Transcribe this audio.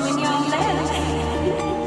she might quote you in your.